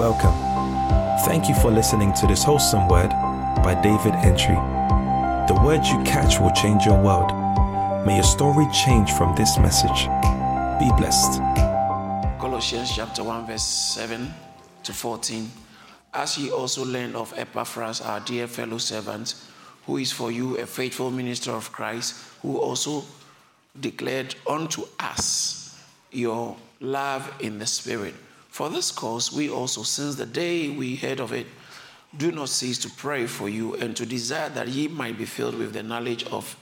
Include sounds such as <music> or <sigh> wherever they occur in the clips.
Welcome. Thank you for listening to this wholesome word by David Entry. The words you catch will change your world. May your story change from this message. Be blessed. Colossians chapter 1, verse 7 to 14. As ye also learned of Epaphras, our dear fellow servant, who is for you a faithful minister of Christ, who also declared unto us your love in the Spirit. For this cause, we also, since the day we heard of it, do not cease to pray for you and to desire that ye might be filled with the knowledge of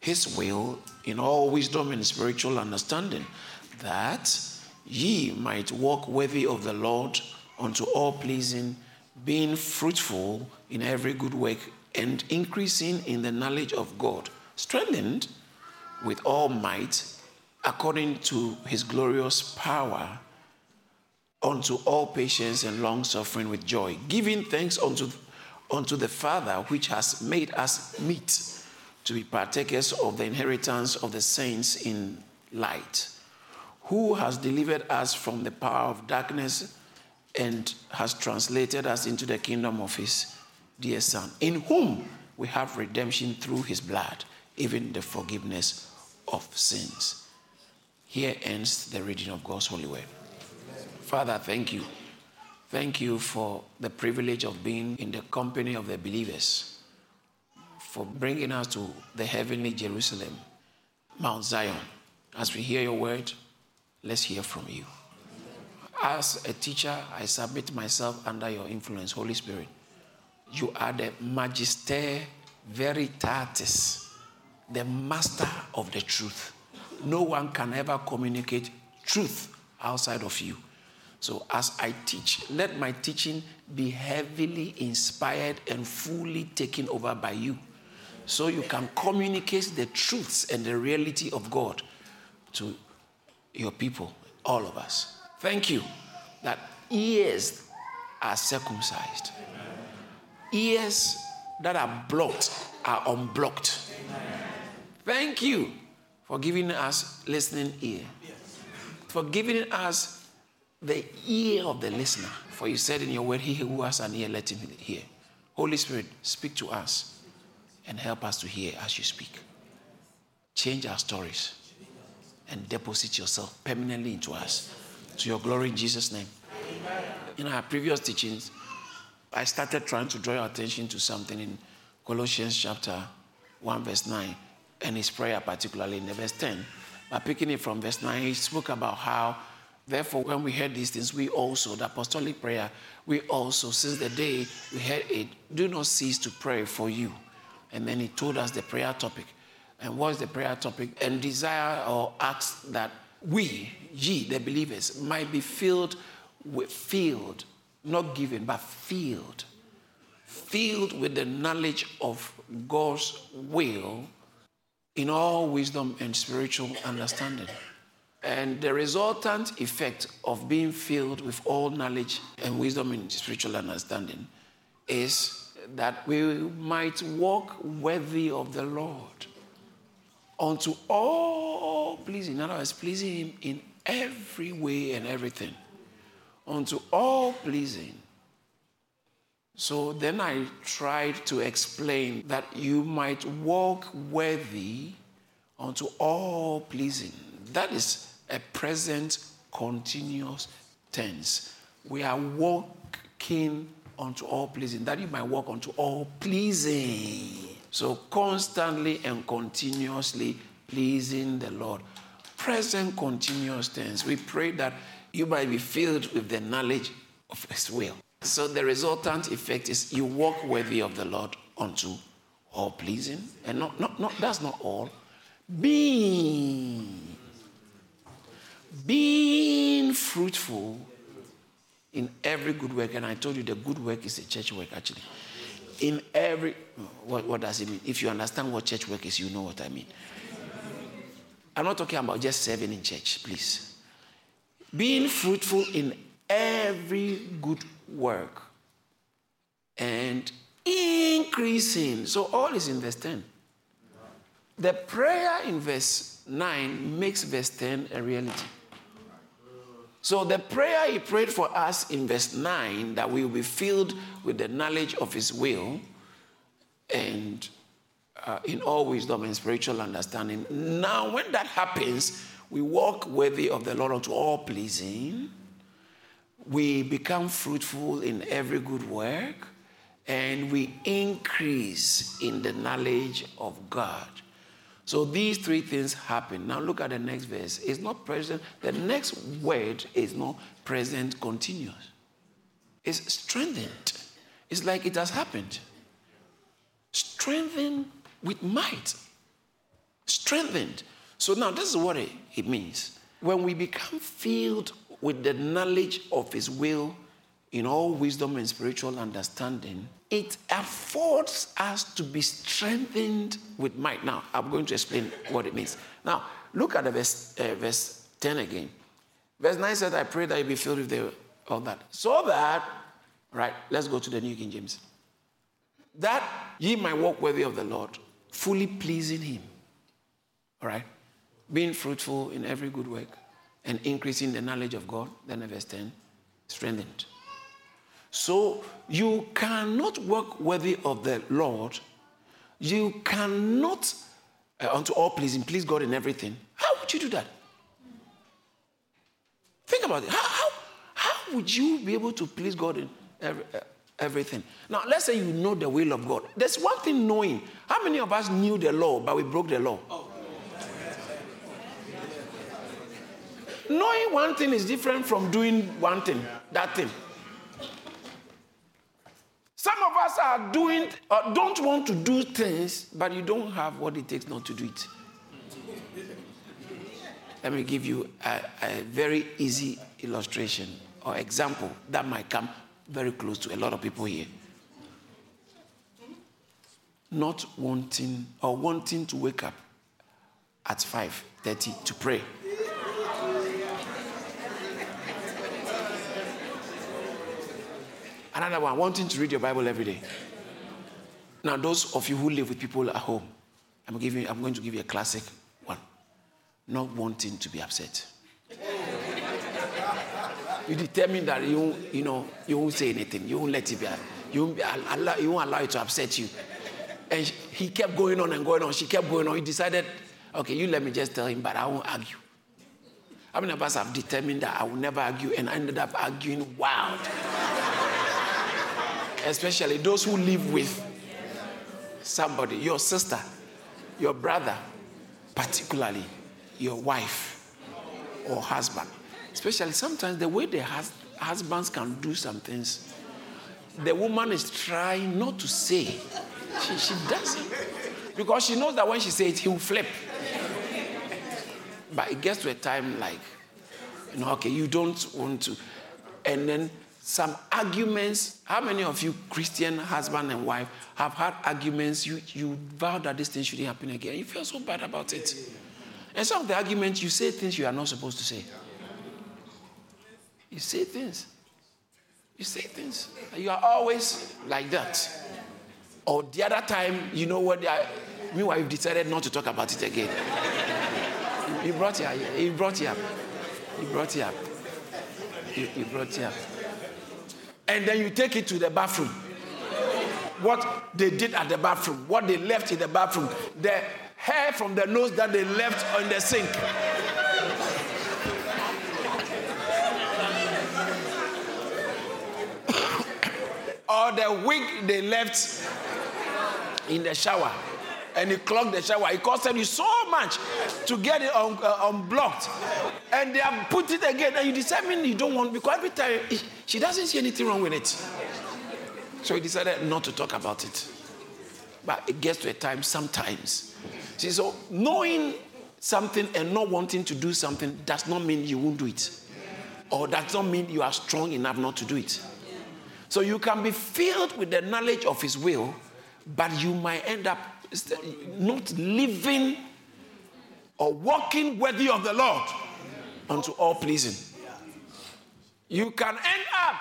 his will in all wisdom and spiritual understanding, that ye might walk worthy of the Lord unto all pleasing, being fruitful in every good work and increasing in the knowledge of God, strengthened with all might according to his glorious power unto all patience and long suffering with joy, giving thanks unto, unto the Father which has made us meet to be partakers of the inheritance of the saints in light, who has delivered us from the power of darkness and has translated us into the kingdom of his dear Son, in whom we have redemption through his blood, even the forgiveness of sins. Here ends the reading of God's holy word. Father, thank you. Thank you for the privilege of being in the company of the believers, for bringing us to the heavenly Jerusalem, Mount Zion. As we hear your word, let's hear from you. As a teacher, I submit myself under your influence, Holy Spirit. You are the Magister Veritatis, the master of the truth. No one can ever communicate truth outside of you. So, as I teach, let my teaching be heavily inspired and fully taken over by you. So you can communicate the truths and the reality of God to your people, all of us. Thank you that ears are circumcised, ears that are blocked are unblocked. Thank you for giving us listening ear, for giving us the ear of the listener. For you said in your word, He who has an ear, let him hear. Holy Spirit, speak to us and help us to hear as you speak. Change our stories and deposit yourself permanently into us. To your glory in Jesus' name. Amen. In our previous teachings, I started trying to draw your attention to something in Colossians chapter 1, verse 9, and his prayer, particularly in the verse 10. By picking it from verse 9, he spoke about how Therefore, when we heard these things, we also, the apostolic prayer, we also, since the day we heard it, do not cease to pray for you. And then he told us the prayer topic. And what's the prayer topic? And desire or ask that we, ye, the believers, might be filled with, filled, not given, but filled, filled with the knowledge of God's will in all wisdom and spiritual understanding. And the resultant effect of being filled with all knowledge and wisdom and spiritual understanding is that we might walk worthy of the Lord unto all pleasing. In other words, pleasing Him in every way and everything. Unto all pleasing. So then I tried to explain that you might walk worthy unto all pleasing. That is a present continuous tense. We are walking unto all pleasing, that you might walk unto all pleasing. So constantly and continuously pleasing the Lord. Present continuous tense. We pray that you might be filled with the knowledge of His will. So the resultant effect is you walk worthy of the Lord unto all pleasing. And not, not, not that's not all. Being being fruitful in every good work. And I told you the good work is a church work, actually. In every, what, what does it mean? If you understand what church work is, you know what I mean. I'm not talking about just serving in church, please. Being fruitful in every good work and increasing. So all is in verse 10. The prayer in verse 9 makes verse 10 a reality. So the prayer he prayed for us in verse 9 that we will be filled with the knowledge of his will and uh, in all wisdom and spiritual understanding. Now, when that happens, we walk worthy of the Lord unto all pleasing. We become fruitful in every good work, and we increase in the knowledge of God. So these three things happen. Now look at the next verse. It's not present. The next word is not present continuous. It's strengthened. It's like it has happened. Strengthened with might. Strengthened. So now this is what it, it means. When we become filled with the knowledge of his will in all wisdom and spiritual understanding, it affords us to be strengthened with might. Now, I'm going to explain what it means. Now, look at the verse, uh, verse 10 again. Verse 9 says, I pray that you be filled with the, all that. So that, right, let's go to the New King James. That ye might walk worthy of the Lord, fully pleasing him. All right? Being fruitful in every good work and increasing the knowledge of God. Then verse 10, strengthened. So you cannot work worthy of the Lord. You cannot, uh, unto all pleasing, please God in everything. How would you do that? Think about it. How, how, how would you be able to please God in every, uh, everything? Now, let's say you know the will of God. There's one thing knowing. How many of us knew the law, but we broke the law? Oh. Knowing one thing is different from doing one thing, that thing. Some of us are doing, uh, don't want to do things, but you don't have what it takes not to do it. Let me give you a, a very easy illustration or example that might come very close to a lot of people here. Not wanting or wanting to wake up at 5:30 to pray. Another one, wanting to read your Bible every day. Now, those of you who live with people at home, I'm, giving, I'm going to give you a classic one. Not wanting to be upset. you determine that you, you know, you won't say anything. You won't let it be. You won't, allow, you won't allow it to upset you. And he kept going on and going on. She kept going on. He decided, okay, you let me just tell him, but I won't argue. How many of us have determined that I will never argue and I ended up arguing wild? Especially those who live with somebody, your sister, your brother, particularly your wife or husband. Especially sometimes the way the hus- husbands can do some things, the woman is trying not to say. She, she doesn't. Because she knows that when she says it, he will flip. But it gets to a time like, you know, okay, you don't want to. And then some arguments. How many of you, Christian husband and wife, have had arguments? You, you vow that this thing shouldn't happen again. You feel so bad about it. And some of the arguments, you say things you are not supposed to say. You say things. You say things. You are always like that. Or the other time, you know what? Are, meanwhile, you've decided not to talk about it again. he brought you up. He brought you up. He brought you up. He brought you up and then you take it to the bathroom. What they did at the bathroom, what they left in the bathroom, the hair from the nose that they left on the sink. <coughs> or the wig they left in the shower and he clogged the shower. It costed you so much to get it un, uh, unblocked. And they have put it again, and you determine you don't want because every time she doesn't see anything wrong with it. So he decided not to talk about it. But it gets to a time sometimes. See, so knowing something and not wanting to do something does not mean you won't do it. Or does not mean you are strong enough not to do it. So you can be filled with the knowledge of his will, but you might end up not living or walking worthy of the Lord unto all pleasing. You can end up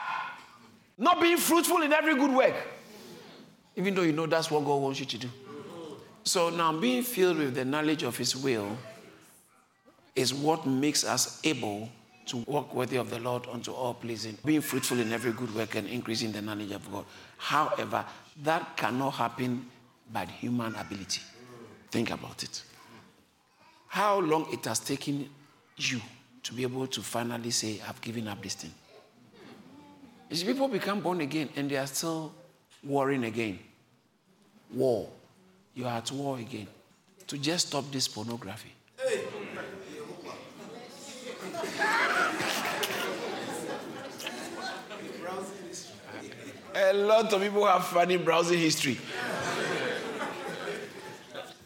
not being fruitful in every good work, even though you know that's what God wants you to do. So now, being filled with the knowledge of His will is what makes us able to walk worthy of the Lord unto all pleasing, being fruitful in every good work and increasing the knowledge of God. However, that cannot happen by human ability. Think about it. How long it has taken you to be able to finally say, I've given up this thing. Is people become born again and they are still warring again. War. You are at war again. To just stop this pornography. A lot of people have funny browsing history.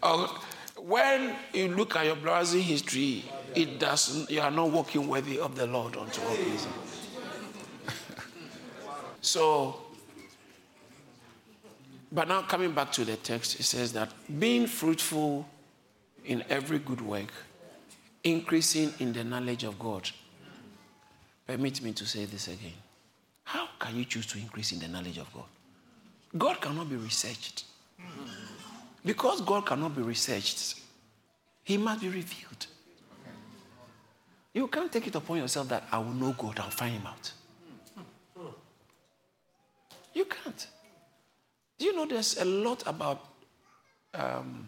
Uh, when you look at your browsing history, it does you are not walking worthy of the Lord unto all pleasing. <laughs> so, but now coming back to the text, it says that being fruitful in every good work, increasing in the knowledge of God. Permit me to say this again. How can you choose to increase in the knowledge of God? God cannot be researched. Because God cannot be researched, He must be revealed. You can't take it upon yourself that I will know God, I'll find Him out. You can't. Do you know there's a lot about um,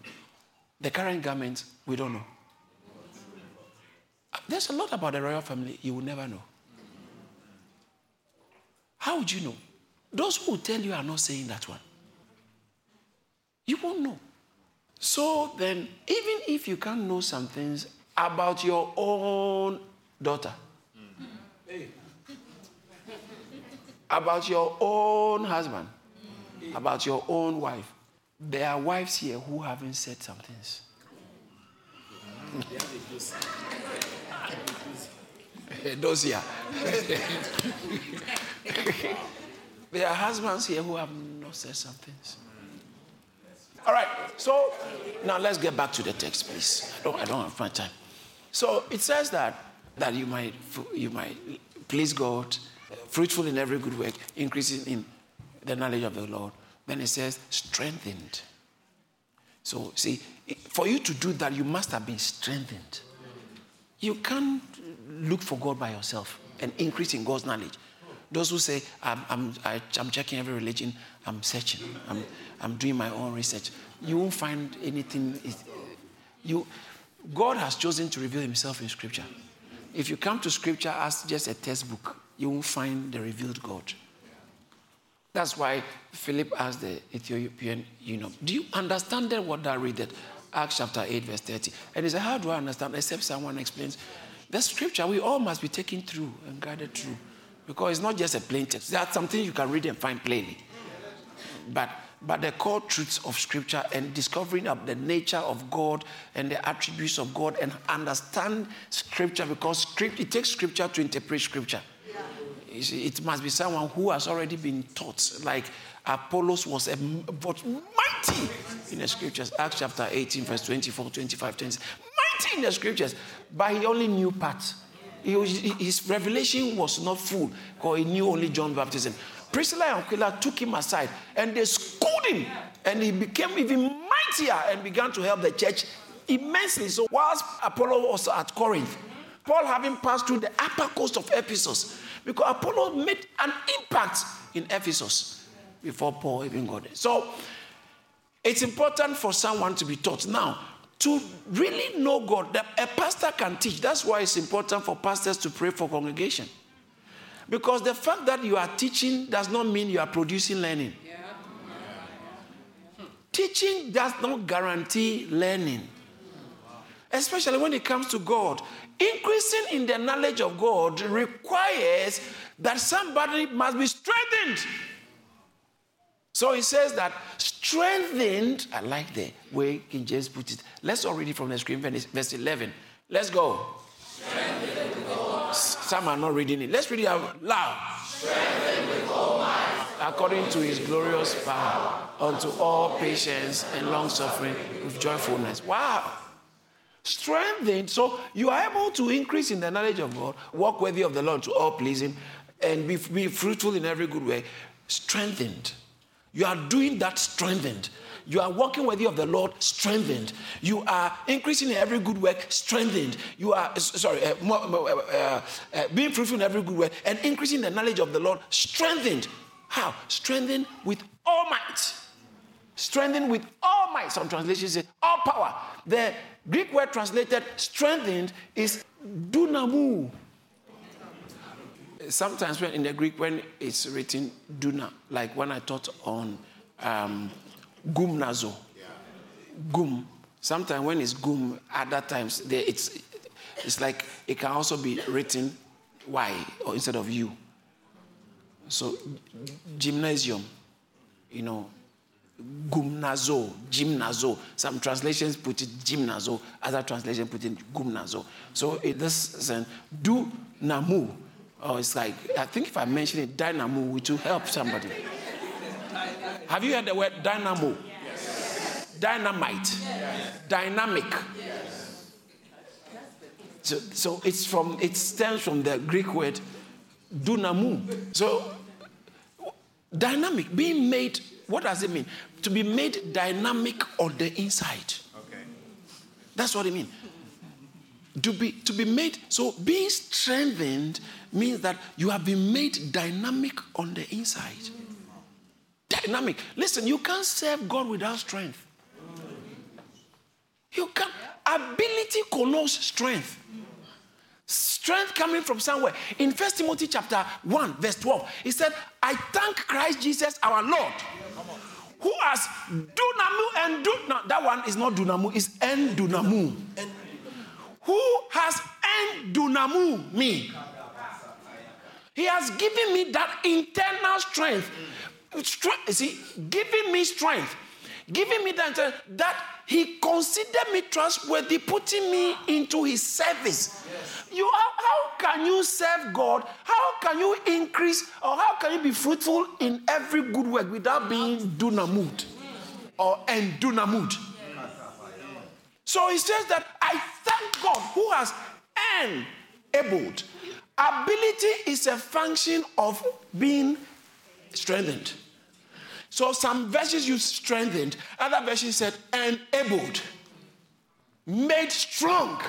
the current government we don't know? There's a lot about the royal family you will never know. How would you know? Those who tell you are not saying that one. You won't know. So then, even if you can't know some things about your own daughter, about your own husband, about your own wife, there are wives here who haven't said some things. <laughs> Those here. <laughs> there are husbands here who have not said some things. All right, so now let's get back to the text, please. I don't, I don't have much time. So it says that that you might you might please God, fruitful in every good work, increasing in the knowledge of the Lord. Then it says strengthened. So see, for you to do that, you must have been strengthened. You can't look for God by yourself and increase in God's knowledge. Those who say, I'm, I'm, I, i am checking every religion, I'm searching, I'm, I'm doing my own research, you won't find anything. You, God has chosen to reveal himself in Scripture. If you come to Scripture as just a textbook, you won't find the revealed God. That's why Philip asked the Ethiopian you know, Do you understand then what I read? It? Acts chapter 8, verse 30. And he said, How do I understand? Except someone explains. The scripture we all must be taken through and guided through. Because it's not just a plain text. That's something you can read and find plainly. But but the core truths of scripture and discovering of the nature of God and the attributes of God and understand scripture because script, it takes scripture to interpret scripture. See, it must be someone who has already been taught, like Apollos was a, but mighty in the scriptures. Acts chapter 18, verse 24, 25, 26. Mighty in the scriptures, but he only knew parts. His revelation was not full because he knew only John baptism. Priscilla and Aquila took him aside and they schooled him, and he became even mightier and began to help the church immensely. So, whilst Apollo was at Corinth, Paul having passed through the upper coast of Ephesus, because Apollo made an impact in Ephesus before Paul even got there. So, it's important for someone to be taught. Now, to really know God, that a pastor can teach. That's why it's important for pastors to pray for congregation. Because the fact that you are teaching does not mean you are producing learning. Teaching does not guarantee learning, especially when it comes to God. Increasing in the knowledge of God requires that somebody must be strengthened. So he says that strengthened, I like the way King James put it. Let's all read it from the screen, verse 11. Let's go. Some are not reading it. Let's read it out loud. Strengthened with all minds. According to his glorious power, unto all patience and long suffering with joyfulness. Wow. Strengthened. So you are able to increase in the knowledge of God, walk worthy of the Lord to all pleasing, and be, be fruitful in every good way. Strengthened You are doing that strengthened. You are walking worthy of the Lord, strengthened. You are increasing in every good work, strengthened. You are, sorry, uh, uh, uh, being fruitful in every good work and increasing the knowledge of the Lord, strengthened. How? Strengthened with all might. Strengthened with all might. Some translations say all power. The Greek word translated strengthened is dunamu. Sometimes when in the Greek, when it's written duna, like when I taught on um, gumnazo. Gum. Sometimes when it's gum, other times it's it's like it can also be written Y or instead of U. So gymnasium, you know, gumnazo, gymnazo. Some translations put it gymnazo, other translations put it gumnazo. So in this sense, do namu. Oh, it's like I think if I mention it, dynamo, it will help somebody. Have you heard the word dynamo? Yes. Dynamite. Yes. Dynamic. Yes. So, so it's from it stems from the Greek word dunamu. So dynamic, being made, what does it mean? To be made dynamic on the inside. Okay. That's what it means. To be to be made, so being strengthened means that you have been made dynamic on the inside dynamic. Listen, you can't serve God without strength. You can't. Ability connotes strength. Strength coming from somewhere. In First Timothy chapter 1, verse 12, he said, I thank Christ Jesus our Lord, who has dunamu and do that one is not dunamu, it's en dunamu. Who has en dunamu me. He has given me that internal strength strength, see, giving me strength, giving me that, that he considered me trustworthy, putting me into his service. Yes. You, how, how can you serve God? How can you increase or how can you be fruitful in every good work without being dunamud or endunamud? So he says that I thank God who has enabled. Ability is a function of being strengthened. So some versions use strengthened, other versions said enabled, made strong.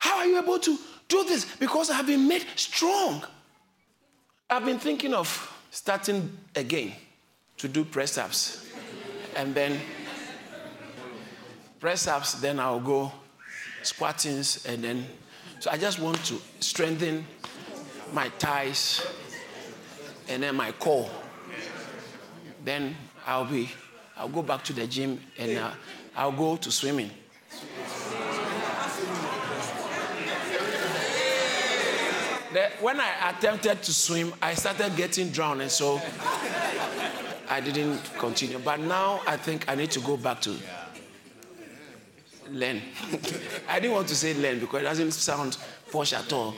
How are you able to do this? Because I have been made strong. I've been thinking of starting again to do press ups. And then press ups, then I'll go squattings, and then. So I just want to strengthen my thighs and then my core. Then I'll be, I'll go back to the gym and uh, I'll go to swimming. The, when I attempted to swim, I started getting drowned, and so I didn't continue. But now I think I need to go back to learn. I didn't want to say learn because it doesn't sound posh at all.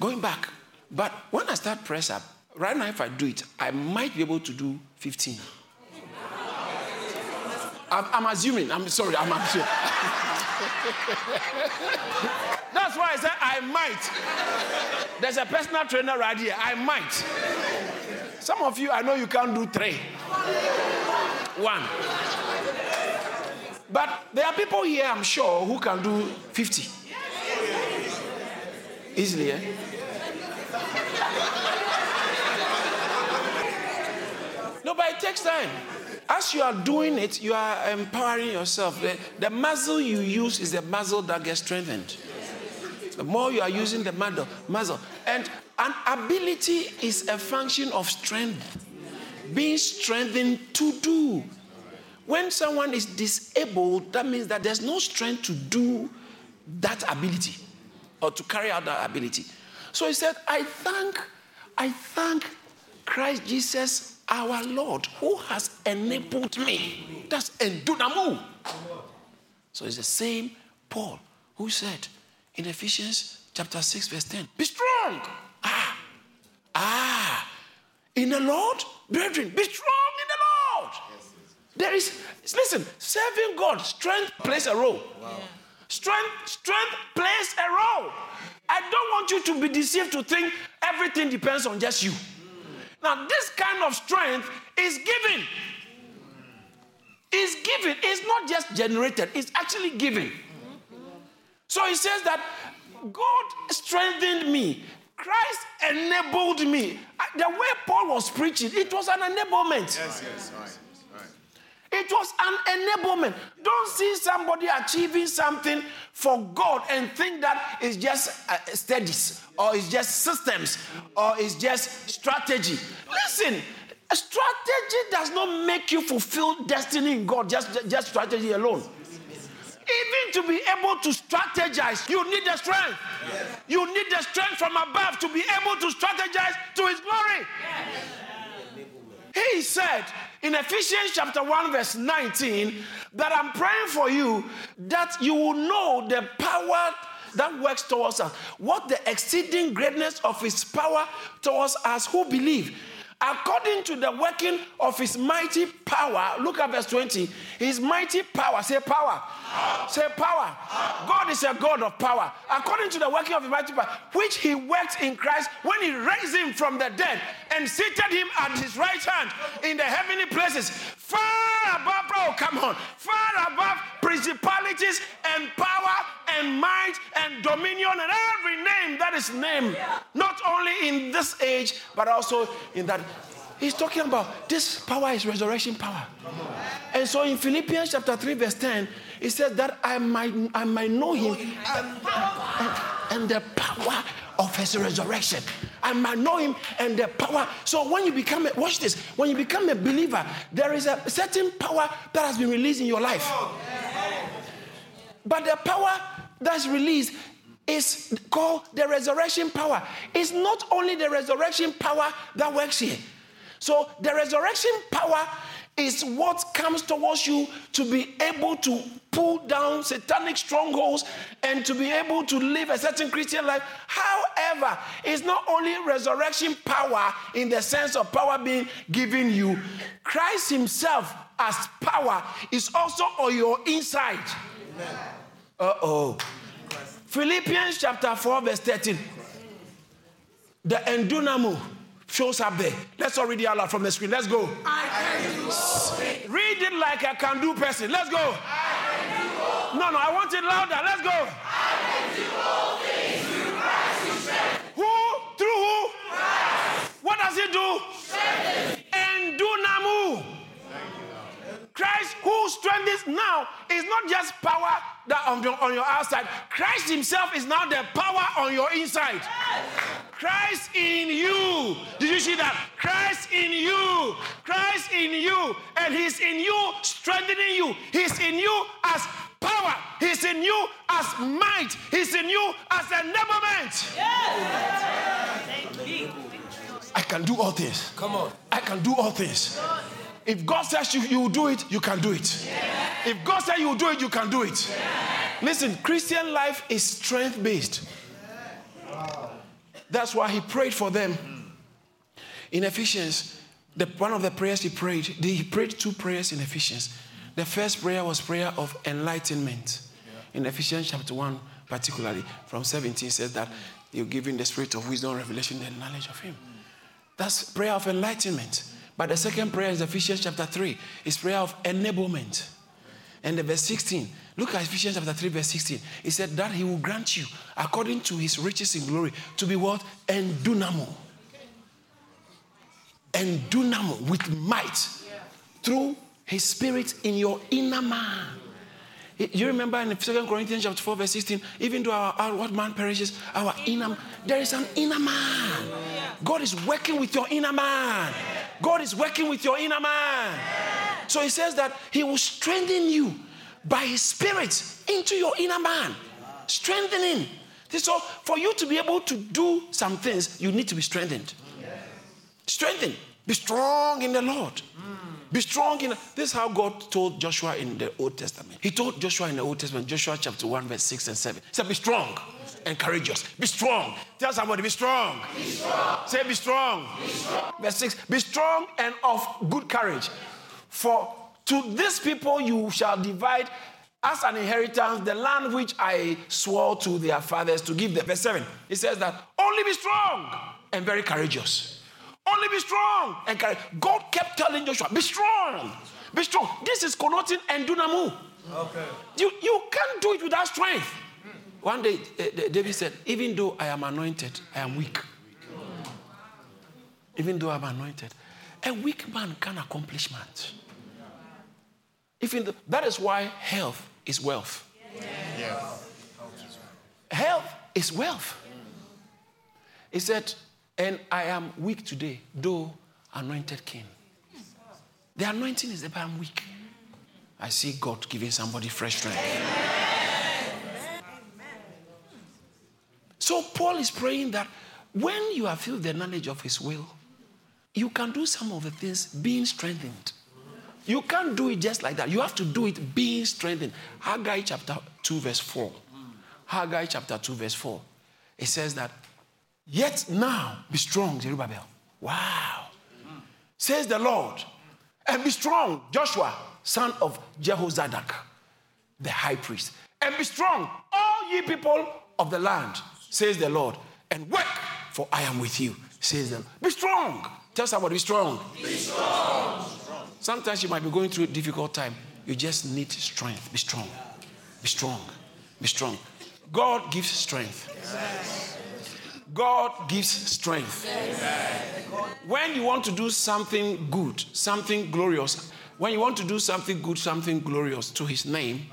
Going back, but when I start press up, right now, if I do it, I might be able to do 15. I'm, I'm assuming, I'm sorry, I'm assuming. <laughs> That's why I said I might. There's a personal trainer right here. I might. Some of you, I know you can't do three. One. But there are people here, I'm sure, who can do 50. Easily, eh? No, but it takes time. As you are doing it, you are empowering yourself. The, the muscle you use is the muscle that gets strengthened. The more you are using the muscle, muscle. And an ability is a function of strength, being strengthened to do. When someone is disabled, that means that there's no strength to do that ability or to carry out that ability. So he said, I thank, I thank Christ Jesus our Lord who has enabled me. That's endunamu. So it's the same Paul who said in Ephesians chapter 6, verse 10, be strong. Ah, ah, in the Lord, brethren, be strong. There is, listen, serving God, strength plays a role. Wow. Strength, strength plays a role. I don't want you to be deceived to think everything depends on just you. Now, this kind of strength is given. Is given. It's not just generated, it's actually given. So he says that God strengthened me. Christ enabled me. Uh, the way Paul was preaching, it was an enablement. Yes, yes, right. It was an enablement. Don't see somebody achieving something for God and think that it's just uh, studies or it's just systems or it's just strategy. Listen, strategy does not make you fulfill destiny in God, just, just strategy alone. Even to be able to strategize, you need the strength. Yes. You need the strength from above to be able to strategize to His glory. Yes. He said in Ephesians chapter 1, verse 19, that I'm praying for you that you will know the power that works towards us. What the exceeding greatness of His power towards us who believe according to the working of his mighty power. Look at verse 20. His mighty power. Say power. power. Say power. power. God is a God of power. According to the working of his mighty power, which he worked in Christ when he raised him from the dead and seated him at his right hand in the heavenly places, far above, bro, come on, far above principalities and power and might and dominion and every name that is named, not only in this age, but also in that. He's talking about this power is resurrection power. And so in Philippians chapter 3, verse 10, he says that I might, I might know him and, and, and the power of his resurrection. I might know him and the power. So when you become a, watch this, when you become a believer, there is a certain power that has been released in your life. But the power that's released is called the resurrection power. It's not only the resurrection power that works here. So the resurrection power is what comes towards you to be able to pull down satanic strongholds and to be able to live a certain Christian life. However, it's not only resurrection power in the sense of power being given you, Christ Himself as power is also on your inside. Uh oh. Philippians chapter 4, verse 13. The endunamo shows up there. Let's all read it out loud from the screen. Let's go. Read it like a can do person. Let's go. No, no, I want it louder. Let's go. Who? Through who? What does he do? Endunamu. Christ who strengthens now is not just power that on your, on your outside. Christ himself is now the power on your inside. Christ in you. Did you see that? Christ in you. Christ in you. And he's in you, strengthening you. He's in you as power. He's in you as might. He's in you as enablement. Yes. I can do all things. Come on. I can do all things. If God says you, you will do it, you can do it. Yeah. If God said you will do it, you can do it. Yeah. Listen, Christian life is strength based. That's why he prayed for them. In Ephesians, the, one of the prayers he prayed, he prayed two prayers in Ephesians. The first prayer was prayer of enlightenment. In Ephesians chapter 1, particularly, from 17 says that you're giving the spirit of wisdom, revelation, and knowledge of him. That's prayer of enlightenment. But the second prayer is Ephesians chapter 3. It's prayer of enablement. And the verse 16, look at Ephesians chapter 3, verse 16. He said that he will grant you, according to his riches in glory, to be what? Endunamo. Endunamo with might through his spirit in your inner man. You remember in 2 Corinthians chapter 4, verse 16, even though our outward man perishes, our inner man. there is an inner man. God is working with your inner man. God is working with your inner man. So he says that he will strengthen you by his spirit into your inner man. Strengthening. So for you to be able to do some things, you need to be strengthened. Strengthen. Be strong in the Lord. Be strong in. This is how God told Joshua in the Old Testament. He told Joshua in the Old Testament, Joshua chapter 1, verse 6 and 7. He said, Be strong and courageous. Be strong. Tell somebody, be strong. Be strong. Say, be strong. be strong. Verse 6 Be strong and of good courage. For to these people you shall divide as an inheritance the land which I swore to their fathers to give them. Verse 7 It says that only be strong and very courageous. Only be strong. And God kept telling Joshua, be strong. Be strong. This is connoting endunamu. Okay. You, you can't do it without strength. One day, uh, David said, Even though I am anointed, I am weak. Even though I'm anointed, a weak man can accomplish much. Even the, that is why health is wealth. Yeah. Health is wealth. He said, And I am weak today, though anointed king. The anointing is there, but I'm weak. I see God giving somebody fresh strength. So Paul is praying that when you have filled the knowledge of his will, you can do some of the things being strengthened. You can't do it just like that. You have to do it being strengthened. Haggai chapter 2, verse 4. Haggai chapter 2, verse 4. It says that, Yet now be strong, Zerubbabel. Wow. Says the Lord. And be strong, Joshua, son of Jehozadak, the high priest. And be strong, all ye people of the land, says the Lord. And work, for I am with you, says the Lord. Be strong. Tell somebody, be strong. Be strong. Sometimes you might be going through a difficult time. You just need strength. Be strong. Be strong. Be strong. God gives strength. God gives strength. When you want to do something good, something glorious, when you want to do something good, something glorious to his name,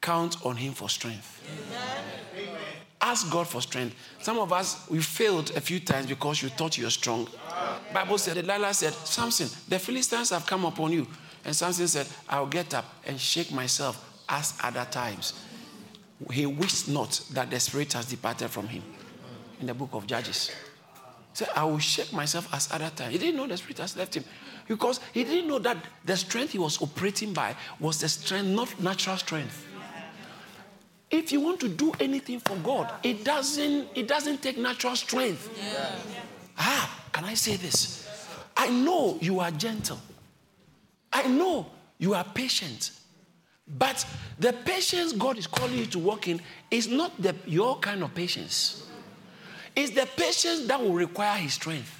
count on him for strength. Ask God for strength. Some of us, we failed a few times because you thought you were strong. Bible said, Delilah said, Samson, the Philistines have come upon you. And Samson said, I'll get up and shake myself as other times. He wished not that the spirit has departed from him. In the book of Judges. He said, I will shake myself as other times. He didn't know the spirit has left him. Because he didn't know that the strength he was operating by was the strength, not natural strength. If you want to do anything for God, it doesn't, it doesn't take natural strength. Yeah. Ah, can I say this? I know you are gentle. I know you are patient. But the patience God is calling you to walk in is not the, your kind of patience. It's the patience that will require His strength.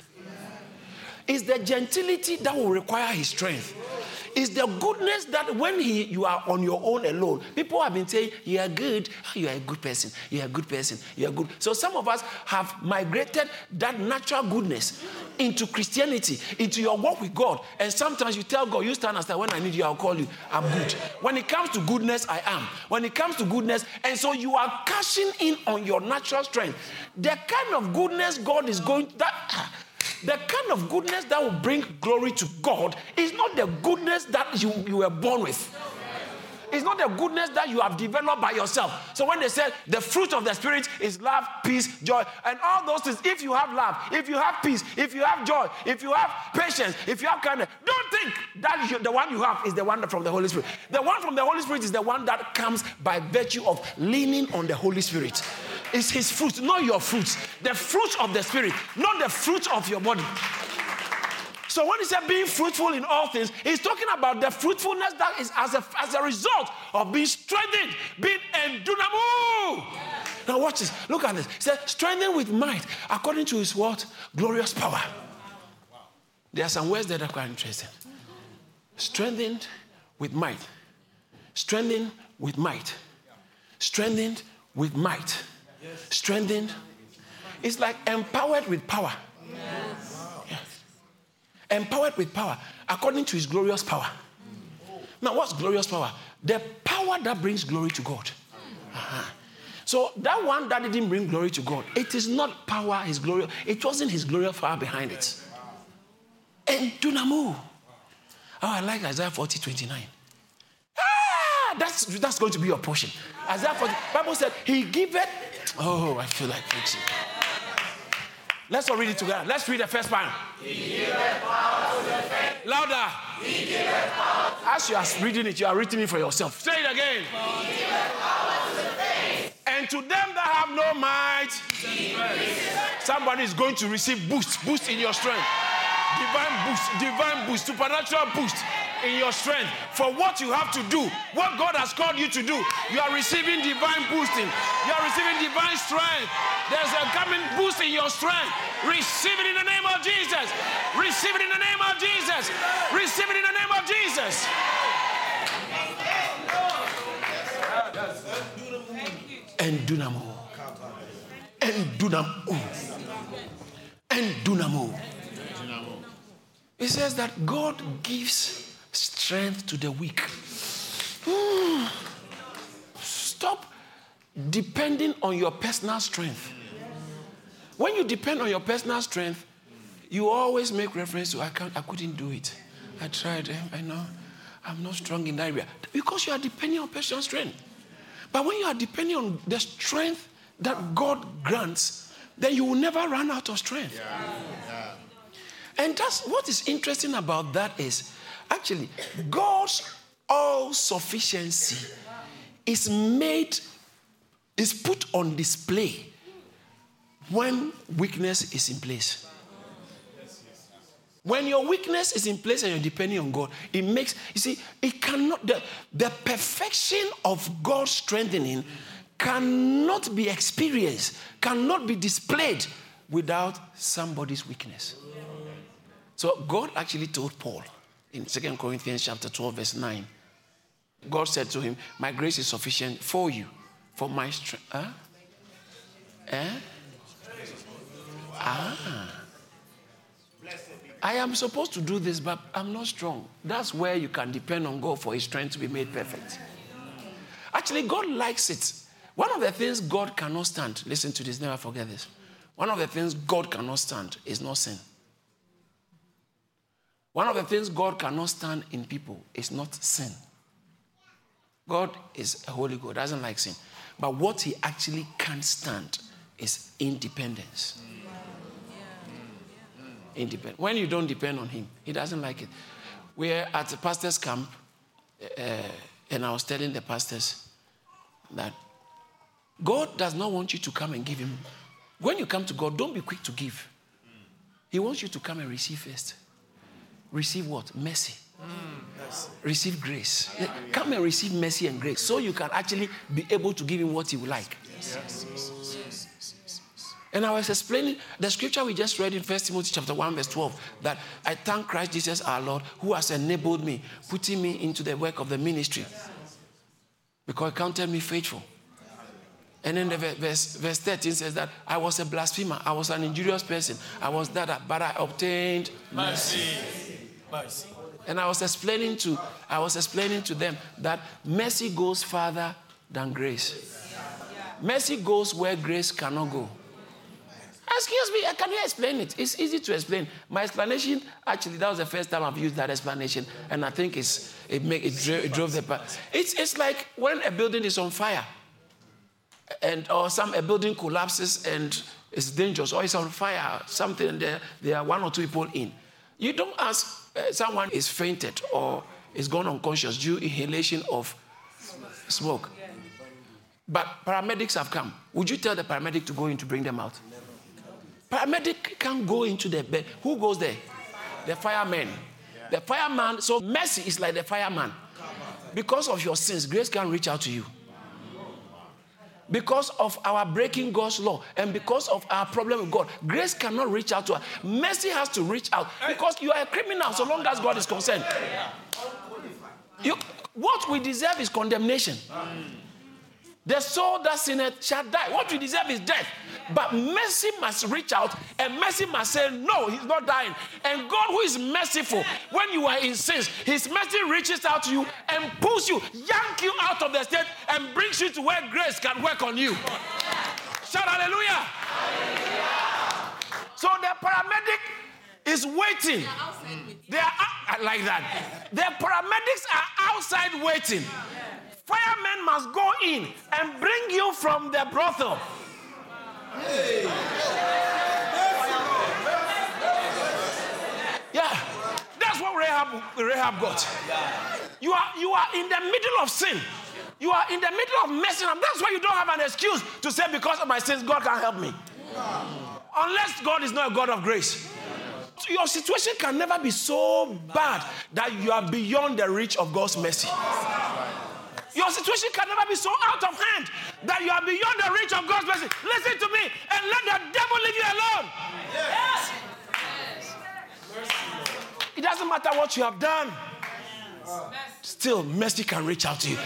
It's the gentility that will require His strength. It's the goodness that when he, you are on your own alone, people have been saying, You are good. Oh, you are a good person. You are a good person. You are good. So some of us have migrated that natural goodness into Christianity, into your walk with God. And sometimes you tell God, You stand and say, When I need you, I'll call you. I'm good. When it comes to goodness, I am. When it comes to goodness, and so you are cashing in on your natural strength. The kind of goodness God is going that ah, the kind of goodness that will bring glory to God is not the goodness that you, you were born with. It's not the goodness that you have developed by yourself. So when they said the fruit of the spirit is love, peace, joy, and all those things, if you have love, if you have peace, if you have joy, if you have patience, if you have kindness, don't think that you, the one you have is the one from the Holy Spirit. The one from the Holy Spirit is the one that comes by virtue of leaning on the Holy Spirit. It's his fruit, not your fruits. The fruit of the Spirit, not the fruit of your body. So when he said being fruitful in all things, he's talking about the fruitfulness that is as a, as a result of being strengthened, being endunamu. Now watch this. Look at this. He said, strengthened with might according to his what? Glorious power. There are some words that are quite interesting. Strengthened with might. Strengthened with might. Strengthened with might strengthened. It's like empowered with power. Yes. Empowered with power according to his glorious power. Now, what's glorious power? The power that brings glory to God. Uh-huh. So that one that didn't bring glory to God, it is not power, his glory. It wasn't his glorious power behind it. Endunamu. Oh, I like Isaiah 40, 29. Ah, that's, that's going to be your portion. Isaiah 40, Bible said, He giveth Oh, I feel like preaching. Let's all read it together. Let's read the first part. Louder. As you are reading it, you are reading it for yourself. Say it again. And to them that have no might, somebody is going to receive boost, boost in your strength. Divine boost, divine boost, supernatural boost. In your strength for what you have to do, what God has called you to do. You are receiving divine boosting. You are receiving divine strength. There's a coming boost in your strength. Receive it in the name of Jesus. Receive it in the name of Jesus. Receive it in the name of Jesus. Endunamo. And dunamo. And dunamo. It says that God gives strength to the weak. Stop depending on your personal strength. When you depend on your personal strength, you always make reference to I can't, I couldn't do it. I tried. Eh, I know I'm not strong in that area because you are depending on personal strength. But when you are depending on the strength that God grants, then you will never run out of strength. Yeah. And that's what is interesting about that is actually God's all sufficiency is made, is put on display when weakness is in place. When your weakness is in place and you're depending on God, it makes, you see, it cannot, the, the perfection of God's strengthening cannot be experienced, cannot be displayed without somebody's weakness. So God actually told Paul in 2 Corinthians chapter 12, verse 9. God said to him, My grace is sufficient for you, for my strength. Huh? Eh? Ah. I am supposed to do this, but I'm not strong. That's where you can depend on God for His strength to be made perfect. Actually, God likes it. One of the things God cannot stand, listen to this, never forget this. One of the things God cannot stand is not sin. One of the things God cannot stand in people is not sin. God is a holy God, doesn't like sin. But what he actually can't stand is independence. When you don't depend on him, he doesn't like it. We're at a pastor's camp, uh, and I was telling the pastors that God does not want you to come and give him. When you come to God, don't be quick to give. He wants you to come and receive first receive what? Mercy. Mm, receive grace. Come and receive mercy and grace so you can actually be able to give him what he would like. Yes. And I was explaining the scripture we just read in 1 Timothy chapter 1, verse 12, that I thank Christ Jesus our Lord who has enabled me, putting me into the work of the ministry. Because he counted me faithful. And then the verse, verse 13 says that I was a blasphemer, I was an injurious person, I was that, but I obtained mercy. mercy. And I was explaining to I was explaining to them that mercy goes farther than grace. Mercy goes where grace cannot go. Excuse me, can you explain it? It's easy to explain. My explanation, actually, that was the first time I've used that explanation, and I think it's, it, make, it, drove, it drove the part. It's, it's like when a building is on fire, and or some a building collapses and it's dangerous, or it's on fire, something, and there, there are one or two people in. You don't ask uh, someone is fainted or is gone unconscious due inhalation of smoke. But paramedics have come. Would you tell the paramedic to go in to bring them out? Paramedic can't go into the bed. Who goes there? The fireman. The fireman, so mercy is like the fireman. Because of your sins, grace can't reach out to you because of our breaking God's law and because of our problem with God, grace cannot reach out to us. Mercy has to reach out because you are a criminal so long as God is concerned. You, what we deserve is condemnation. The soul that sinneth shall die. What you deserve is death. But mercy must reach out and mercy must say, No, he's not dying. And God, who is merciful, when you are in sins, his mercy reaches out to you and pulls you, yank you out of the state, and brings you to where grace can work on you. Shout hallelujah. So the paramedic is waiting. They are like that. The paramedics are outside waiting. Firemen must go in and bring you from the brothel. Yeah, that's what Rahab, Rahab got. You are, you are in the middle of sin. You are in the middle of messing up. That's why you don't have an excuse to say, because of my sins, God can't help me. Unless God is not a God of grace. your situation can never be so bad that you are beyond the reach of God's mercy. Your situation can never be so out of hand that you are beyond the reach of God's mercy. Listen to me and let the devil leave you alone. Yes. It doesn't matter what you have done. Still, mercy can reach out to you.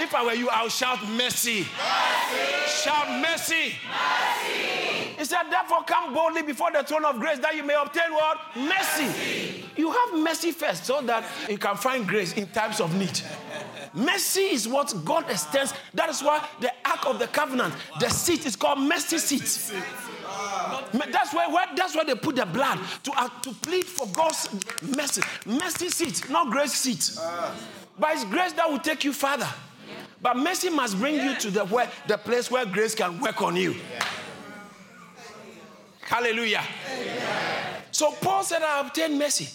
If I were you, I'll shout mercy. mercy. Shout mercy. mercy. He said, therefore, come boldly before the throne of grace that you may obtain what? Mercy. mercy. You have mercy first so that you can find grace in times of need. Mercy is what God extends. That is why the Ark of the Covenant, the seat is called mercy seat. That's where, where, that's where they put the blood to, uh, to plead for God's mercy. Mercy seat, not grace seat. But it's grace that will take you further. But mercy must bring you to the, where, the place where grace can work on you. Hallelujah. So Paul said, I obtained mercy.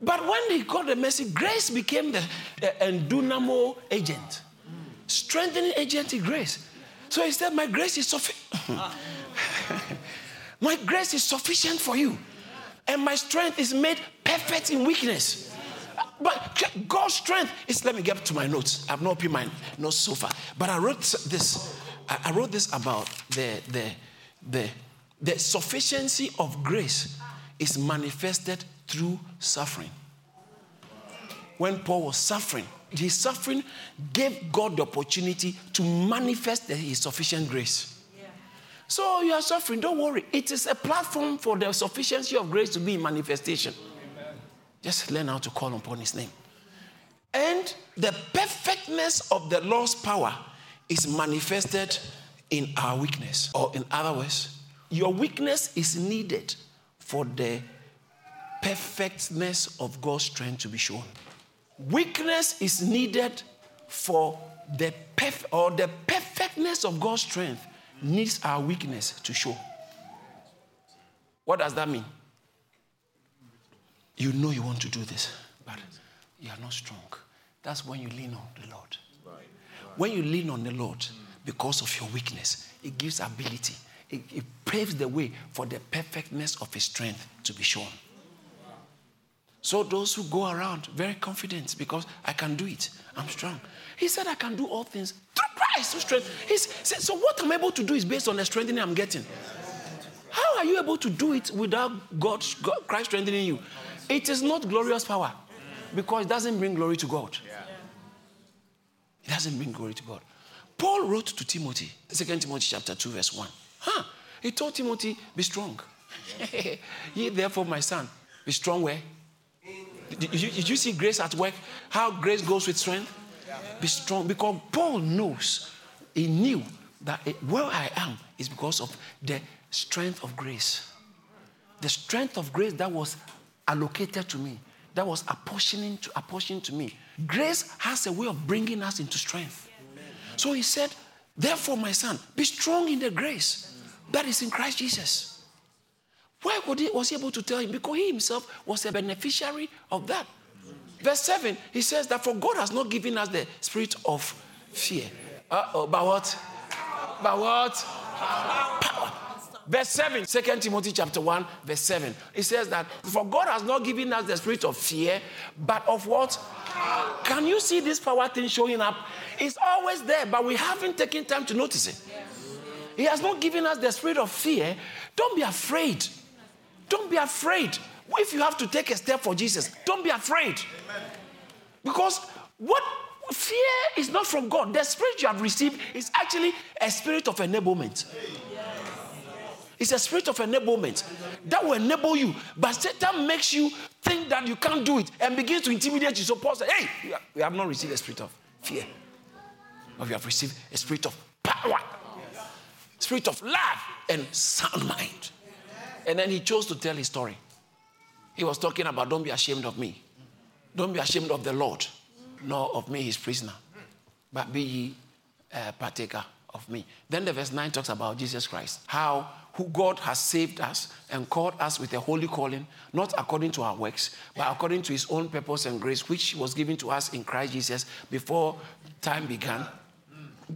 But when he got the mercy, grace became the, the endunamo agent, strengthening agent in grace. So he said, My grace is sufficient. <laughs> my grace is sufficient for you. And my strength is made perfect in weakness. But God's strength is, let me get to my notes. I've not opened my notes so far. But I wrote this. I wrote this about the, the, the, the sufficiency of grace is manifested through suffering. When Paul was suffering, his suffering gave God the opportunity to manifest his sufficient grace. So you are suffering, don't worry. It is a platform for the sufficiency of grace to be in manifestation. Amen. Just learn how to call upon his name. And the perfectness of the Lord's power is manifested in our weakness. Or, in other words, your weakness is needed for the perfectness of God's strength to be shown. Weakness is needed for the perf- or the perfectness of God's strength needs our weakness to show. What does that mean? You know you want to do this, but you are not strong. That's when you lean on the Lord. When you lean on the Lord because of your weakness, it gives ability. It, it paves the way for the perfectness of His strength to be shown. So those who go around very confident because I can do it, I'm strong. He said, I can do all things through Christ who strength. So what I'm able to do is based on the strengthening I'm getting. How are you able to do it without God, God Christ strengthening you? It is not glorious power because it doesn't bring glory to God. It doesn't bring glory to God. Paul wrote to Timothy, 2 Timothy chapter 2, verse 1. Huh? He told Timothy, be strong. <laughs> Ye therefore, my son, be strong where? Did you, did you see grace at work? How grace goes with strength? Be strong. Because Paul knows, he knew that where I am is because of the strength of grace. The strength of grace that was allocated to me, that was apportioning to, apportioning to me. Grace has a way of bringing us into strength. So he said, Therefore, my son, be strong in the grace that is in Christ Jesus. Why would he, was he able to tell him? Because he himself was a beneficiary of that. Verse 7, he says that for God has not given us the spirit of fear. Uh, but what? But what? Power. Verse 7, 2 Timothy chapter 1, verse 7. It says that for God has not given us the spirit of fear, but of what? Can you see this power thing showing up? It's always there, but we haven't taken time to notice it. He has not given us the spirit of fear. Don't be afraid. Don't be afraid. If you have to take a step for Jesus, don't be afraid. Because what fear is not from God. The spirit you have received is actually a spirit of enablement. It's a spirit of enablement that will enable you. But Satan makes you think that you can't do it and begins to intimidate you. So Paul said, Hey, we have not received a spirit of fear, but we have received a spirit of power, spirit of love, and sound mind. And then he chose to tell his story. He was talking about, don't be ashamed of me. Don't be ashamed of the Lord, nor of me, his prisoner, but be ye a partaker of me. Then the verse 9 talks about Jesus Christ, how who God has saved us and called us with a holy calling, not according to our works, but according to his own purpose and grace, which was given to us in Christ Jesus before time began.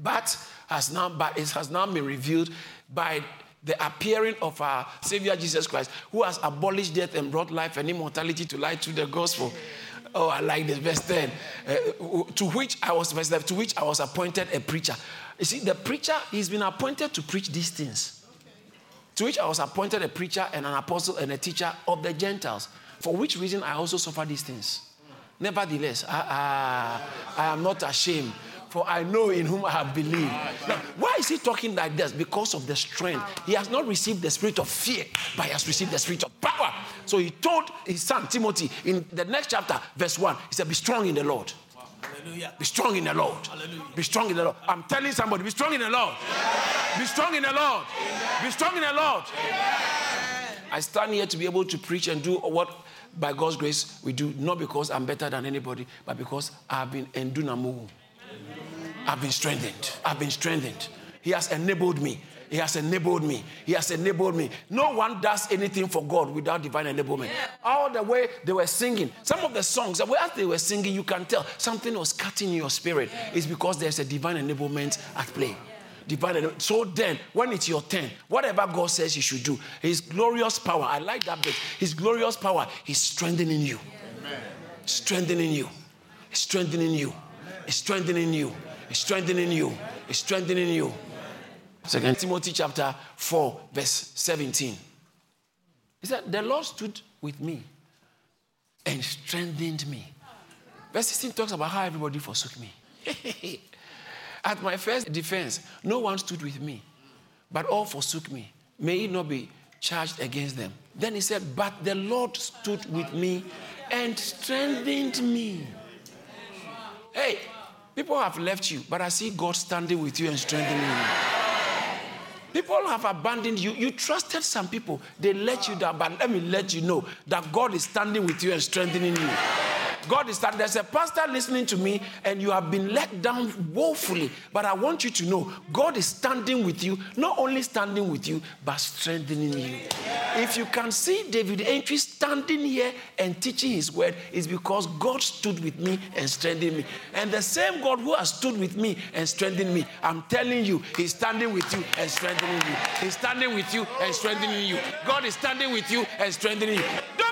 But has now, but it has now been revealed by the appearing of our Savior Jesus Christ, who has abolished death and brought life and immortality to light through the gospel. Oh, I like this verse 10. Uh, to which I was verse 11, to which I was appointed a preacher. You see, the preacher, he's been appointed to preach these things. To which I was appointed a preacher and an apostle and a teacher of the Gentiles. For which reason I also suffer these things. Nevertheless, I, I, I am not ashamed for I know in whom I have believed. Now, why is he talking like this? Because of the strength. He has not received the spirit of fear, but he has received the spirit of power. So he told his son Timothy in the next chapter, verse 1, he said, Be strong in the Lord. Hallelujah. Be strong in the Lord. Hallelujah. Be strong in the Lord. I'm telling somebody, be strong in the Lord. Be strong in the Lord. Be strong in the Lord. I stand here to be able to preach and do what by God's grace we do, not because I'm better than anybody, but because I've been endunamu. I've been strengthened. I've been strengthened. He has enabled me. He has enabled me. He has enabled me. No one does anything for God without divine enablement. All the way they were singing, some of the songs, as they were singing, you can tell something was cutting in your spirit. It's because there's a divine enablement at play. Divine enablement. So then, when it's your turn, whatever God says you should do, His glorious power, I like that bit. His glorious power He's strengthening you. Strengthening you. Strengthening you. Strengthening you It's strengthening you. It's strengthening you. Second Timothy chapter 4, verse 17. He said, The Lord stood with me and strengthened me. Verse 16 talks about how everybody forsook me. <laughs> At my first defense, no one stood with me, but all forsook me. May it not be charged against them. Then he said, But the Lord stood with me and strengthened me. Hey, People have left you, but I see God standing with you and strengthening you. People have abandoned you. You trusted some people, they let you down. But let me let you know that God is standing with you and strengthening you. God is that there's a pastor listening to me and you have been let down woefully. But I want you to know God is standing with you, not only standing with you, but strengthening you. If you can see David Entry standing here and teaching his word, it's because God stood with me and strengthened me. And the same God who has stood with me and strengthened me, I'm telling you, He's standing with you and strengthening you. He's standing with you and strengthening you. God is standing with you and strengthening you. Don't.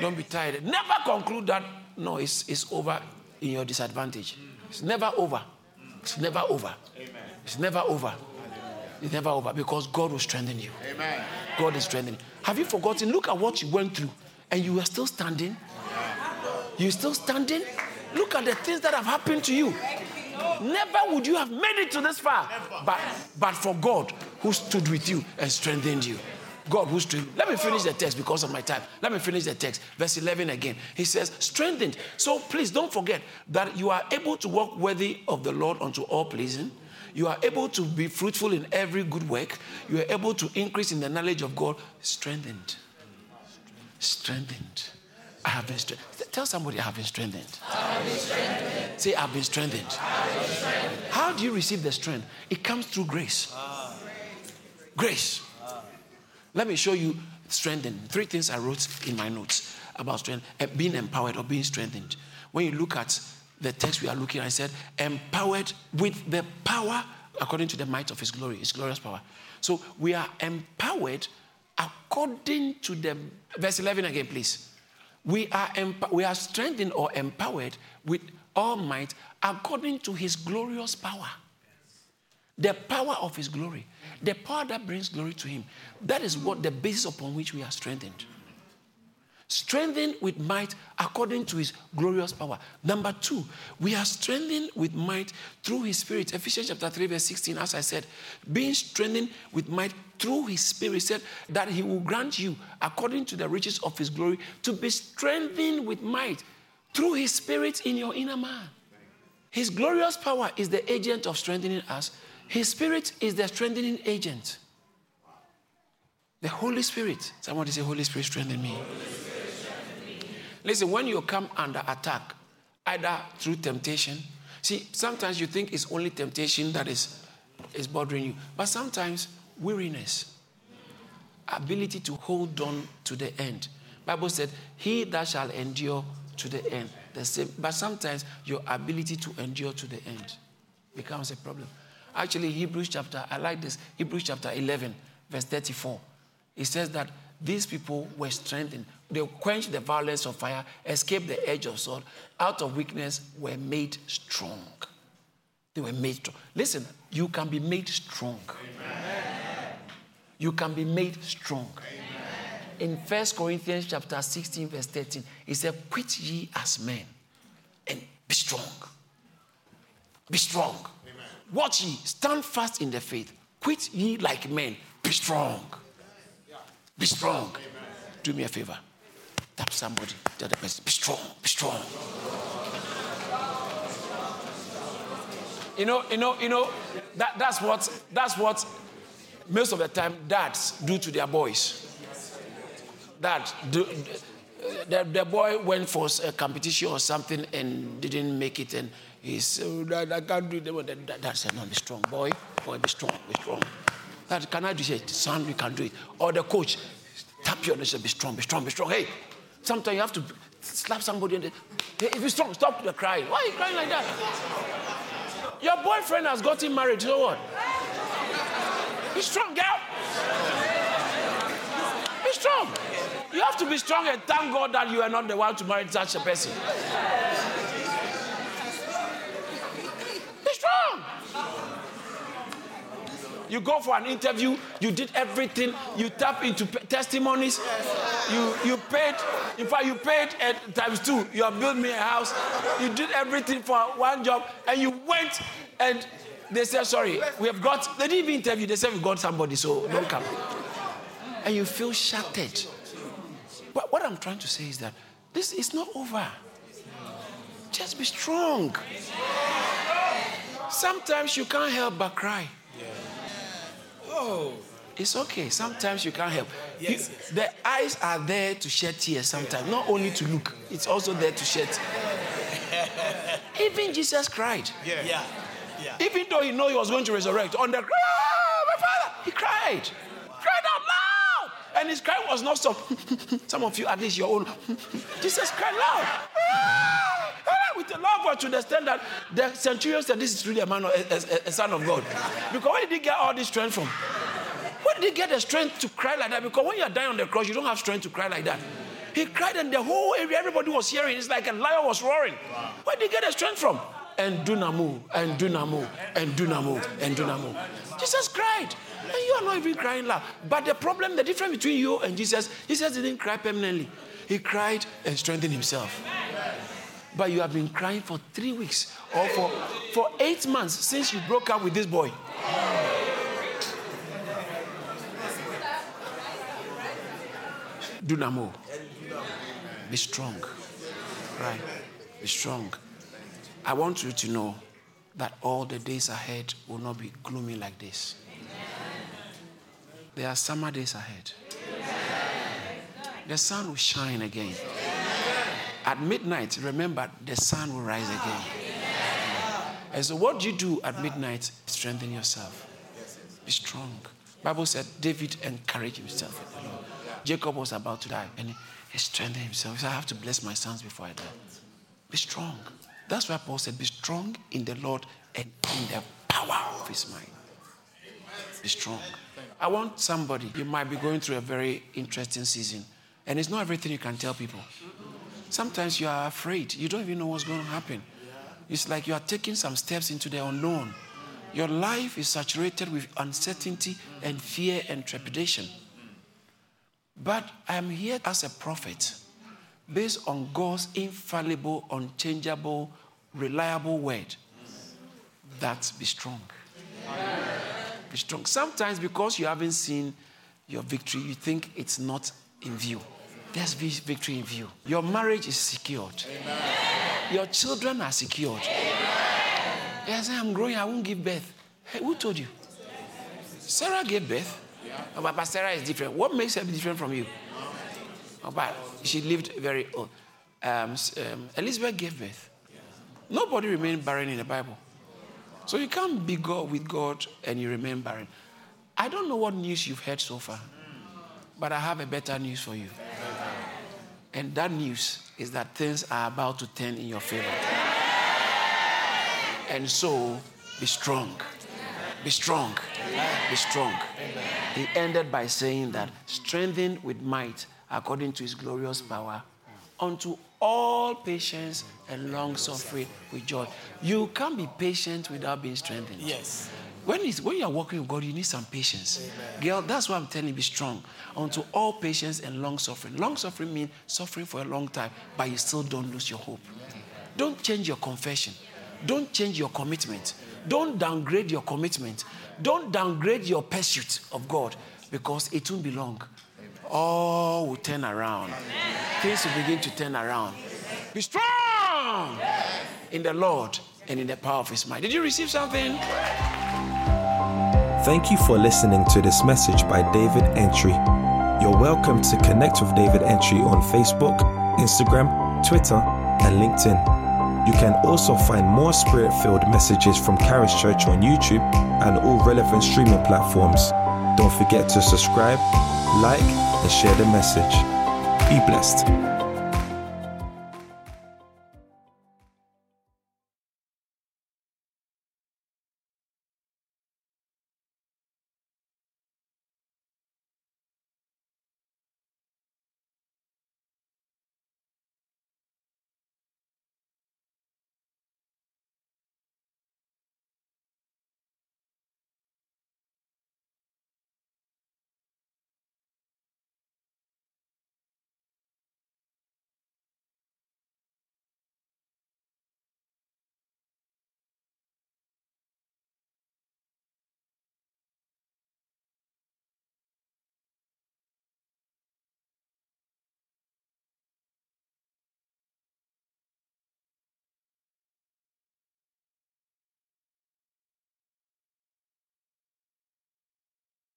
Don't be tired. Never conclude that, no, it's, it's over in your disadvantage. It's never over. It's never over. It's never over. It's never over because God will strengthen you. Amen. God is strengthening. Have you forgotten? Look at what you went through and you are still standing. You're still standing. Look at the things that have happened to you. Never would you have made it to this far, but, but for God who stood with you and strengthened you. God who strengthened. Let me finish the text because of my time. Let me finish the text. Verse 11 again. He says, strengthened. So please don't forget that you are able to walk worthy of the Lord unto all pleasing. You are able to be fruitful in every good work. You are able to increase in the knowledge of God. Strengthened. Strengthened. I have been strengthened. Tell somebody I have been strengthened. Have been strengthened. Say, I've been strengthened. I've been strengthened. How do you receive the strength? It comes through grace. Ah. Grace. Let me show you strengthened. Three things I wrote in my notes about strength, eh, being empowered or being strengthened. When you look at the text we are looking, at, I said, empowered with the power according to the might of his glory, his glorious power. So we are empowered according to the verse 11 again, please. We are emp- we are strengthened or empowered with all might according to his glorious power. The power of his glory. The power that brings glory to him. That is what the basis upon which we are strengthened. Strengthened with might according to his glorious power. Number two, we are strengthened with might through his spirit. Ephesians chapter 3, verse 16, as I said, being strengthened with might through his spirit, said that he will grant you, according to the riches of his glory, to be strengthened with might through his spirit in your inner man. His glorious power is the agent of strengthening us his Spirit is the strengthening agent. The Holy Spirit. Somebody say, Holy Spirit, strengthen me. Listen, when you come under attack, either through temptation, see, sometimes you think it's only temptation that is, is bothering you, but sometimes weariness, ability to hold on to the end. Bible said, He that shall endure to the end. The same, but sometimes your ability to endure to the end becomes a problem. Actually, Hebrews chapter, I like this, Hebrews chapter 11, verse 34. It says that these people were strengthened. They quenched the violence of fire, escaped the edge of sword, out of weakness were made strong. They were made strong. Listen, you can be made strong. Amen. You can be made strong. Amen. In 1 Corinthians chapter 16, verse 13, it said, Quit ye as men and be strong. Be strong. Amen. Watch ye, stand fast in the faith. Quit ye like men, be strong. Be strong. Do me a favor. Tap somebody. Tell the person, be strong, be strong. You know, you know, you know, that, that's what that's what most of the time dads do to their boys. That do, the, the boy went for a competition or something and didn't make it, and he said, oh, I can't do it. Dad said, No, be strong, boy. Boy, be strong, be strong. That can I do it? Son, you can do it. Or the coach, tap your and say, Be strong, be strong, be strong. Hey, sometimes you have to slap somebody and hey, if you're strong, stop the crying. Why are you crying like that? Your boyfriend has gotten married, so what? Be strong, girl. Be strong. You have to be strong and thank God that you are not the one to marry such a person. Be strong. You go for an interview, you did everything, you tap into testimonies, you, you paid, in fact, you paid at times two. You have built me a house, you did everything for one job, and you went and they said, Sorry, we have got, they didn't even interview, they said, We got somebody, so don't come. And you feel shattered. But what I'm trying to say is that this is not over. Just be strong. Sometimes you can't help but cry. Oh. It's okay. Sometimes you can't help. Yes, you, yes. The eyes are there to shed tears sometimes, yeah. not only to look, it's also there to shed. <laughs> Even Jesus cried. Yeah. yeah. yeah. Even though he knew he was going to resurrect, on the ah, my father, he cried. Wow. Cried out loud. And his cry was not so. <laughs> Some of you, at least your own. <laughs> Jesus cried loud. Ah, with a love word to understand that the centurion said, This is really a man, a, a, a son of God. Because where did he get all this strength from? Where did he get the strength to cry like that? Because when you're dying on the cross, you don't have strength to cry like that. He cried, and the whole area, everybody was hearing. It's like a lion was roaring. Wow. Where did he get the strength from? Endunamu, and Dunamu, endunamu, and Dunamu. Jesus cried. And you are not even crying loud. But the problem, the difference between you and Jesus, Jesus didn't cry permanently. He cried and strengthened himself but you have been crying for three weeks or for, for eight months since you broke up with this boy. Dunamo. Be strong. Right. Be strong. I want you to know that all the days ahead will not be gloomy like this. There are summer days ahead. The sun will shine again. At midnight, remember, the sun will rise again. And so what do you do at midnight? Strengthen yourself. Be strong. Bible said David encouraged himself in the Lord. Jacob was about to die and he strengthened himself. He said, I have to bless my sons before I die. Be strong. That's why Paul said, Be strong in the Lord and in the power of his mind. Be strong. I want somebody, you might be going through a very interesting season, and it's not everything you can tell people. Sometimes you are afraid. You don't even know what's going to happen. It's like you are taking some steps into the unknown. Your life is saturated with uncertainty and fear and trepidation. But I am here as a prophet based on God's infallible, unchangeable, reliable word. That be strong. Be strong. Sometimes because you haven't seen your victory, you think it's not in view. There's victory in view. Your marriage is secured. Amen. Your children are secured. Amen. Yes, I'm growing, I won't give birth. Hey, who told you? Sarah gave birth. Oh, but Sarah is different. What makes her different from you? Oh, but she lived very old. Um, um, Elizabeth gave birth. Nobody remained barren in the Bible. So you can't be God with God and you remain barren. I don't know what news you've heard so far, but I have a better news for you. And that news is that things are about to turn in your favor. And so, be strong. Be strong. Be strong. He ended by saying that strengthened with might according to his glorious power unto all patience and long suffering with joy. You can't be patient without being strengthened. Yes. When, when you're working with God, you need some patience. Girl, that's why I'm telling you, be strong. Unto all patience and long suffering. Long suffering means suffering for a long time, but you still don't lose your hope. Don't change your confession. Don't change your commitment. Don't downgrade your commitment. Don't downgrade your pursuit of God because it won't be long. All will turn around. Things will begin to turn around. Be strong in the Lord and in the power of His might. Did you receive something? Thank you for listening to this message by David Entry. You're welcome to connect with David Entry on Facebook, Instagram, Twitter, and LinkedIn. You can also find more spirit filled messages from Charis Church on YouTube and all relevant streaming platforms. Don't forget to subscribe, like, and share the message. Be blessed.